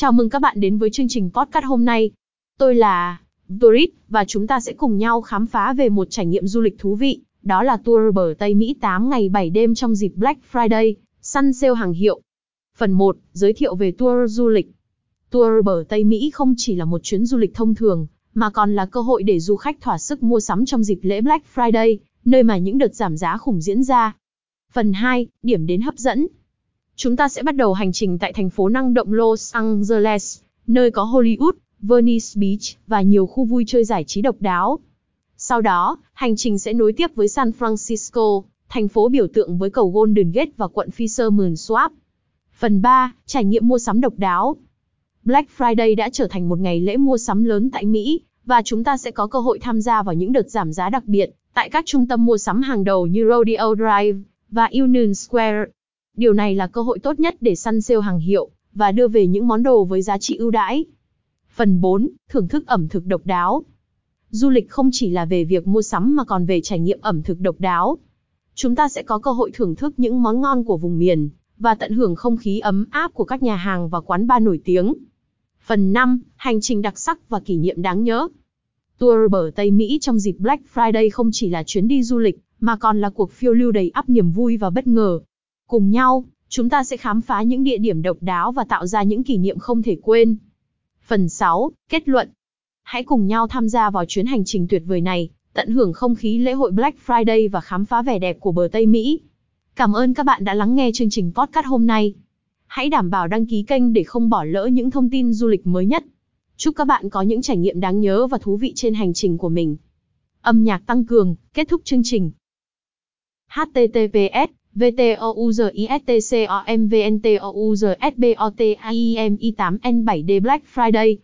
Chào mừng các bạn đến với chương trình podcast hôm nay. Tôi là Dorit và chúng ta sẽ cùng nhau khám phá về một trải nghiệm du lịch thú vị, đó là tour bờ Tây Mỹ 8 ngày 7 đêm trong dịp Black Friday, săn sale hàng hiệu. Phần 1, giới thiệu về tour du lịch. Tour bờ Tây Mỹ không chỉ là một chuyến du lịch thông thường, mà còn là cơ hội để du khách thỏa sức mua sắm trong dịp lễ Black Friday, nơi mà những đợt giảm giá khủng diễn ra. Phần 2, điểm đến hấp dẫn. Chúng ta sẽ bắt đầu hành trình tại thành phố năng động Los Angeles, nơi có Hollywood, Venice Beach và nhiều khu vui chơi giải trí độc đáo. Sau đó, hành trình sẽ nối tiếp với San Francisco, thành phố biểu tượng với cầu Golden Gate và quận Fisherman's Swamp. Phần 3, trải nghiệm mua sắm độc đáo. Black Friday đã trở thành một ngày lễ mua sắm lớn tại Mỹ, và chúng ta sẽ có cơ hội tham gia vào những đợt giảm giá đặc biệt tại các trung tâm mua sắm hàng đầu như Rodeo Drive và Union Square. Điều này là cơ hội tốt nhất để săn sale hàng hiệu và đưa về những món đồ với giá trị ưu đãi. Phần 4, thưởng thức ẩm thực độc đáo. Du lịch không chỉ là về việc mua sắm mà còn về trải nghiệm ẩm thực độc đáo. Chúng ta sẽ có cơ hội thưởng thức những món ngon của vùng miền và tận hưởng không khí ấm áp của các nhà hàng và quán bar nổi tiếng. Phần 5, hành trình đặc sắc và kỷ niệm đáng nhớ. Tour bờ Tây Mỹ trong dịp Black Friday không chỉ là chuyến đi du lịch, mà còn là cuộc phiêu lưu đầy ắp niềm vui và bất ngờ. Cùng nhau, chúng ta sẽ khám phá những địa điểm độc đáo và tạo ra những kỷ niệm không thể quên. Phần 6, kết luận. Hãy cùng nhau tham gia vào chuyến hành trình tuyệt vời này, tận hưởng không khí lễ hội Black Friday và khám phá vẻ đẹp của bờ Tây Mỹ. Cảm ơn các bạn đã lắng nghe chương trình podcast hôm nay. Hãy đảm bảo đăng ký kênh để không bỏ lỡ những thông tin du lịch mới nhất. Chúc các bạn có những trải nghiệm đáng nhớ và thú vị trên hành trình của mình. Âm nhạc tăng cường, kết thúc chương trình. https VTOUZISTCOMVNTOUZSBOTAIMI8N7D Black Friday.